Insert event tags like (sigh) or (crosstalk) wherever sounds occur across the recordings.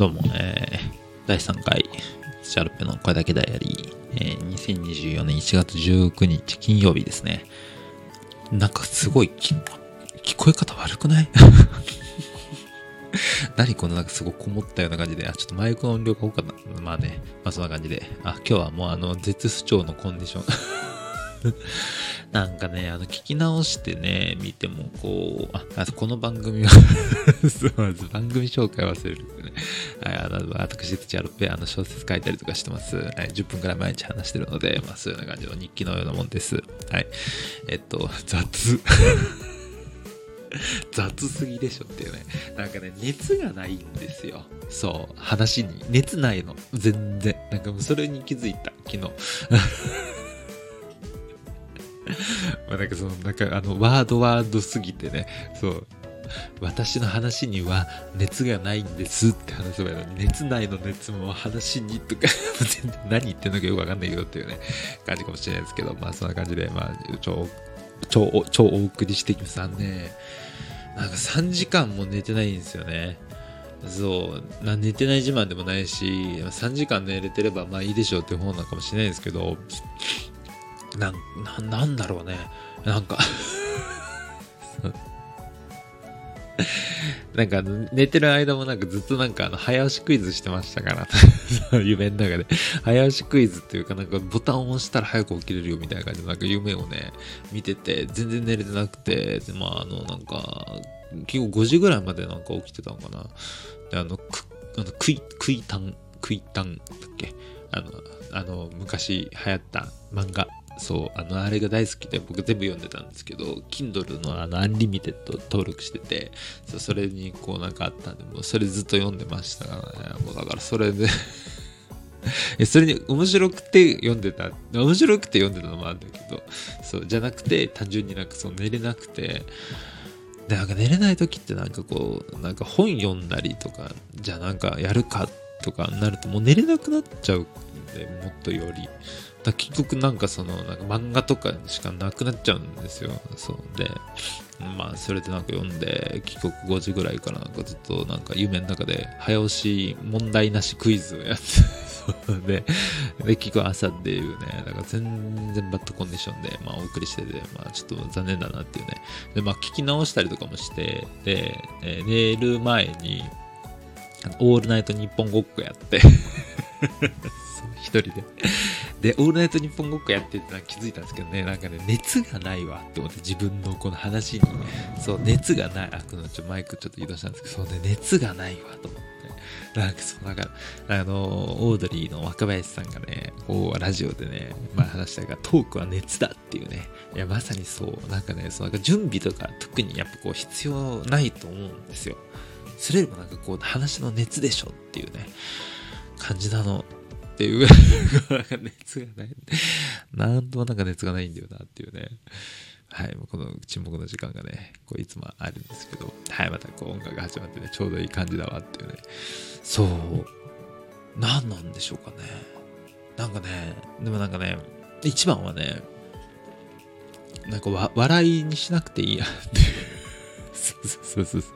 どうも、えー、第3回、シャルペの声だけダイアリー、えー、2024年1月19日金曜日ですね。なんかすごい聞こえ方悪くない？(laughs) 何このなんかすごいこもったような感じで、あ、ちょっとマイクの音量が多かった。まあね、まあそんな感じで。あ、今日はもうあの、絶不調のコンディション (laughs) なんかね、あの、聞き直してね、見ても、こう、あ、あこの番組は (laughs) そうまず番組紹介忘れるんでね。はい、あの、私、土屋ロペ、あの、小説書いたりとかしてます。はい、10分くらい毎日話してるので、まあ、そういうような感じの日記のようなもんです。はい。えっと、雑。(laughs) 雑すぎでしょっていうね。なんかね、熱がないんですよ。そう。話に。熱ないの。全然。なんかもうそれに気づいた。昨日。(laughs) まあなんかその、なんかあの、ワードワードすぎてね、そう。私の話には熱がないんですって話せばいいのに、熱ないの熱も話にとか (laughs) 全然何言ってんのかよくわかんないよっていうね、感じかもしれないですけど、まあそんな感じで、まあ、超、超、超お送りしてきますね。なんか3時間も寝てないんですよね。そう、な寝てない自慢でもないし、3時間寝れてればまあいいでしょうっていう方なのかもしれないですけど、なん、ななんだろうね。なんか。(laughs) なんか寝てる間もなんかずっとなんかあの早押しクイズしてましたから。(laughs) 夢の中で。早押しクイズっていうかなんかボタンを押したら早く起きれるよみたいな感じのなんか夢をね見てて全然寝れてなくてでまああのなんか結構5時ぐらいまでなんか起きてたのかな。であのくあのクイクイタンクイタンだっけ？あのあの昔流行った漫画。そう、あの、あれが大好きで僕全部読んでたんですけど、Kindle のあの、アンリミテッド登録してて、そそれにこうなんかあったんで、もうそれずっと読んでましたからね。もうだからそれで (laughs) それに面白くて読んでた、面白くて読んでたのもあるんだけど、そう、じゃなくて、単純になんかそう寝れなくて、で、なんか寝れない時ってなんかこう、なんか本読んだりとか、じゃあなんかやるかとかになるともう寝れなくなっちゃうで、もっとより。だ結局なんかそのなんか漫画とかしかなくなっちゃうんですよ。そうで、まあそれでなんか読んで帰国5時ぐらいからなんかずっとなんか夢の中で早押し問題なしクイズをやってで、で結局朝っていうね、だから全然バッドコンディションでまあお送りしてて、まあちょっと残念だなっていうね。で、まあ聞き直したりとかもして、で、寝る前にオールナイトニッポンごっこやって (laughs) 一人でで、オールナイトニッポンごっこやってて気づいたんですけどね、なんかね、熱がないわって思って自分のこの話に、そう、熱がない、あ、このちょマイクちょっと移動したんですけど、そうね、熱がないわと思って。なんかそう、なんか、あの、オードリーの若林さんがね、こう、ラジオでね、まあ話したが、トークは熱だっていうね。いや、まさにそう。なんかね、そう、なんか準備とか特にやっぱこう必要ないと思うんですよ。それよりもなんかこう、話の熱でしょっていうね、感じなの。っていうなんか熱がない。なんともなんか熱がないんだよなっていうね。はい、この沈黙の時間がね、こういつもあるんですけど、はい、またこう音楽が始まってね、ちょうどいい感じだわっていうね。そう。何なんでしょうかね。なんかね、でもなんかね、一番はね、なんかわ笑いにしなくていいやっていう。そうそうそうそ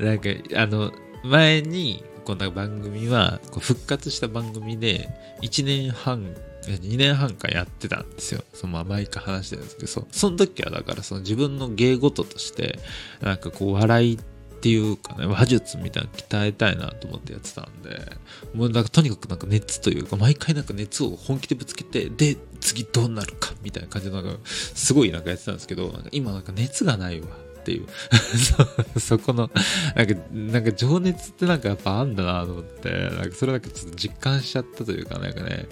う。なんか、あの、前に、この番組は復活した番組で1年半2年半間やってたんですよ。その毎回話してるんですけど、そその時はだからその自分の芸事として、なんかこう笑いっていうかね、話術みたいなの鍛えたいなと思ってやってたんで、もうなんかとにかくなんか熱というか、毎回なんか熱を本気でぶつけて、で、次どうなるかみたいな感じのなんか、すごいなんかやってたんですけど、なんか今なんか熱がないわ。っていう。そ。(laughs) そこの、なんか、なんか情熱ってなんかやっぱあんだなと思って、なんかそれだけちょっと実感しちゃったというか、なんかね、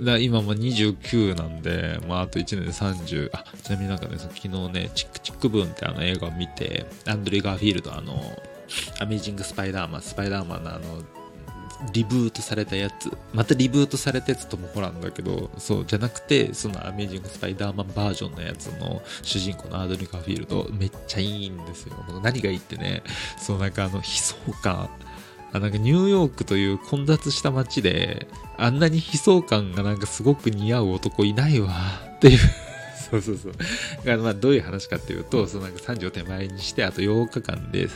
だ今も29なんで、まあ、あと1年で30、あ、ちなみになんかね、昨日ね、チックチックブーンってあの映画を見て、アンドリュー・ガーフィールド、あの、アメイジング・スパイダーマン、スパイダーマンのあの、リブートされたやつ。またリブートされたやつともホランだけどそうじゃなくてそのアメージング・スパイダーマンバージョンのやつの主人公のアードリカ・フィールドめっちゃいいんですよ。何がいいってねそうなんかあの悲壮感。あなんかニューヨークという混雑した街であんなに悲壮感がなんかすごく似合う男いないわっていう。そうそうそう。だからまあどういう話かっていうと、そのなんか30を手前にして、あと8日間で、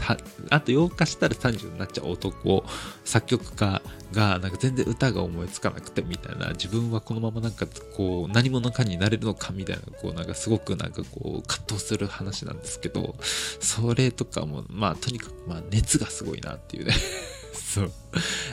あと8日したら30になっちゃう男、作曲家がなんか全然歌が思いつかなくてみたいな、自分はこのままなんかこう何者かになれるのかみたいな、こうなんかすごくなんかこう葛藤する話なんですけど、それとかもまあとにかくまあ熱がすごいなっていうねそう。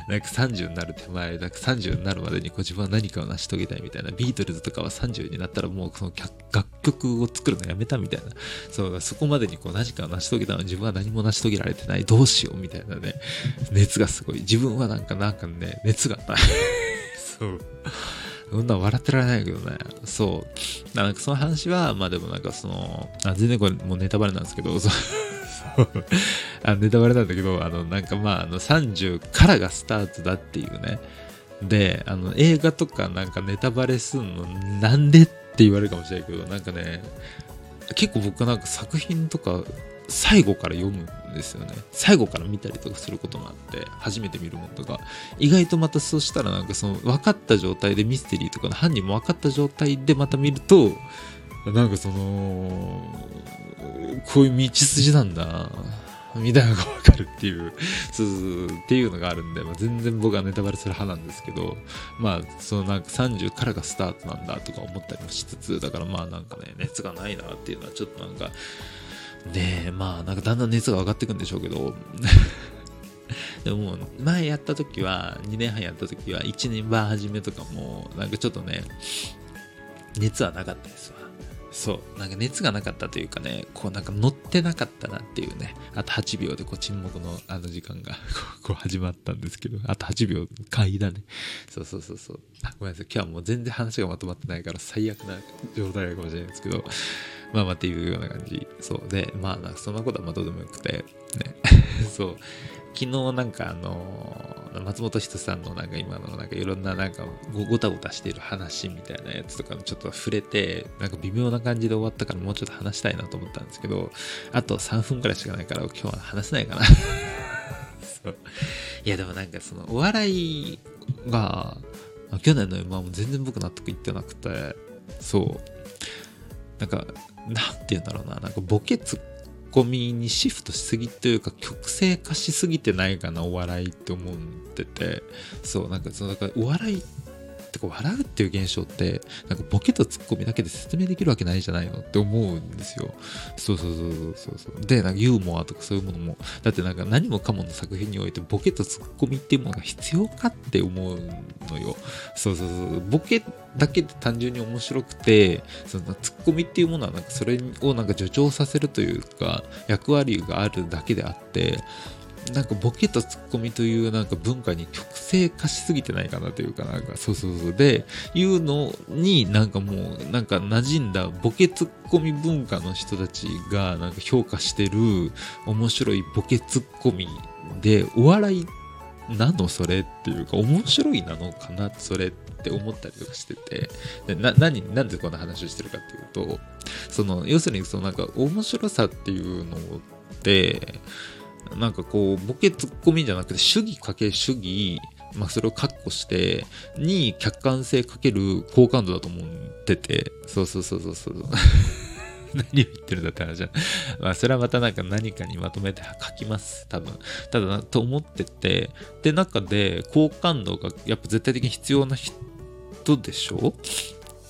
なんか30になる手前、なんか30になるまでにこう自分は何かを成し遂げたいみたいな。ビートルズとかは30になったらもうその楽曲を作るのやめたみたいな。そう、そこまでにこう何かを成し遂げたのに自分は何も成し遂げられてない。どうしようみたいなね。熱がすごい。自分はなんかなんかね、熱がない。(laughs) そう。そんな笑ってられないけどね。そう。なんかその話は、まあでもなんかその、あ全然これもうネタバレなんですけど、そう。あネタバレなんだけど、あの、なんかまあ、あの、30からがスタートだっていうね。で、あの、映画とかなんかネタバレすんのなんでって言われるかもしれないけど、なんかね、結構僕なんか作品とか最後から読むんですよね。最後から見たりとかすることもあって、初めて見るものとか、意外とまたそうしたらなんかその分かった状態でミステリーとかの犯人も分かった状態でまた見ると、なんかその、こういう道筋なんだ、みたいなのがわかるっていう、そうそうっていうのがあるんで、まあ、全然僕はネタバレする派なんですけど、まあ、そのなんか30からがスタートなんだとか思ったりもしつつ、だからまあなんかね、熱がないなっていうのはちょっとなんか、ねえ、まあなんかだんだん熱が上がっていくんでしょうけど、(laughs) でも前やった時は、2年半やった時は、1年半始めとかも、なんかちょっとね、熱はなかったですわ。そう、なんか熱がなかったというかね、こうなんか乗ってなかったなっていうね、あと8秒でこう沈黙のあの時間が (laughs) こう始まったんですけど、あと8秒、回だね。そうそうそうそう。あ、ごめんなさい。今日はもう全然話がまとまってないから最悪な状態かもしれないですけど、まあまあっていうような感じ。そう。で、まあなんかそんなことはまあどうでもよくて、ね。(laughs) そう。昨日なんかあの、松本人さんのなんか今のなんかいろんななんかごたごたしている話みたいなやつとかちょっと触れて、なんか微妙な感じで終わったからもうちょっと話したいなと思ったんですけど、あと3分くらいしかないから今日は話せないかな。いやでもなんかそのお笑いが、去年の M1 も全然僕納得いってなくて、そう。なんか、なんて言うんだろうな、なんかボケツッコミにシフトしすぎというか曲性化しすぎてないかなお笑いって思ってて。そうなんかそのだからお笑いってこう笑うっていう現象ってなんかボケとツッコミだけで説明できるわけないじゃないのって思うんですよ。そうそうそうそうそうでなんかユーモアとかそういうものもだってなんか何もかもの作品においてボケとツッコミっていうものが必要かって思うのよ。そうそうそう。ボケだけで単純に面白くてそのツッコミっていうものはなんかそれをなんか助長させるというか役割があるだけであってなんかボケとツッコミというなんか文化に極性化しすぎてないかなというかなんかそうそうそう。でいうのになんかもうなんか馴染んだボケツッコミ文化の人たちがなんか評価してる面白いボケツッコミでお笑いなのそれっていうか面白いなのかなそれって思ったりとかしてて。でな何なんでこんな話をしてるかっていうとその要するにそのなんか面白さっていうのってなんかこう、ボケツッコミじゃなくて、主義かけ主義、まあそれをカッコして、に客観性かける好感度だと思ってて、そうそうそうそうそう。(laughs) 何を言ってるんだって話じゃまあそれはまたなんか何かにまとめて書きます。多分。ただ、と思ってて、で、中で好感度がやっぱ絶対的に必要な人でしょ？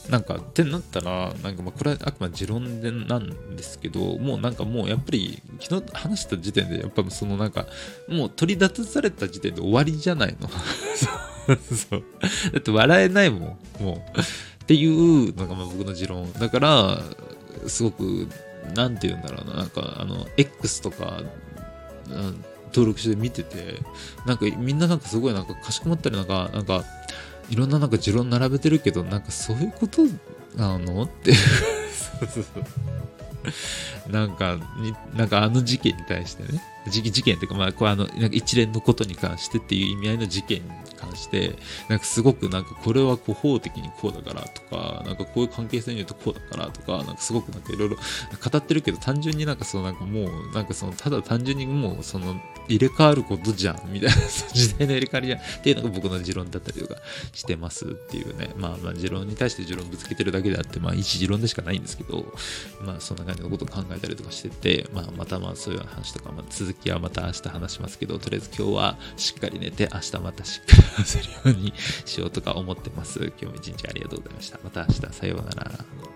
なんか、ってなったら、なんかまあこれはあくまで持論でなんですけど、もうなんかもうやっぱり昨日話した時点で、やっぱそのなんか、もう取り立たされた時点で終わりじゃないの。(laughs) そう。だって笑えないもん、もう。っていうのがまあ僕の持論。だから、すごく、なんて言うんだろうな、なんかあの、X とか、登録して見てて、なんかみんななんかすごいなんかかしこまったりなんか、なんか、いろんななんか持論並べてるけど、なんかそういうことなの？って (laughs) そうそうそう。なんか、なんかあの事件に対してね、事件っていうか、まあ、こうあの、一連のことに関してっていう意味合いの事件に関して、なんかすごくなんかこれはこう法的にこうだからとか、なんかこういう関係性によってこうだからとか、なんかすごくなんかいろいろ語ってるけど、単純になんかそのなんかもう、なんかその、ただ単純にもうその入れ替わることじゃん、みたいな、(laughs) 時代の入れ替わりじゃんっていうのが僕の持論だったりとかしてますっていうね、まあまあ持論に対して持論ぶつけてるだけであって、まあ一持論でしかないんですけど、まあそんな感じのことを考えたりとかしてて、まあまたまあそういう話とか、まあ続きはまた明日話しますけど、とりあえず今日はしっかり寝て、明日またしっかり話せるようにしようとか思ってます。今日も一日ありがとうございました。また明日、さようなら。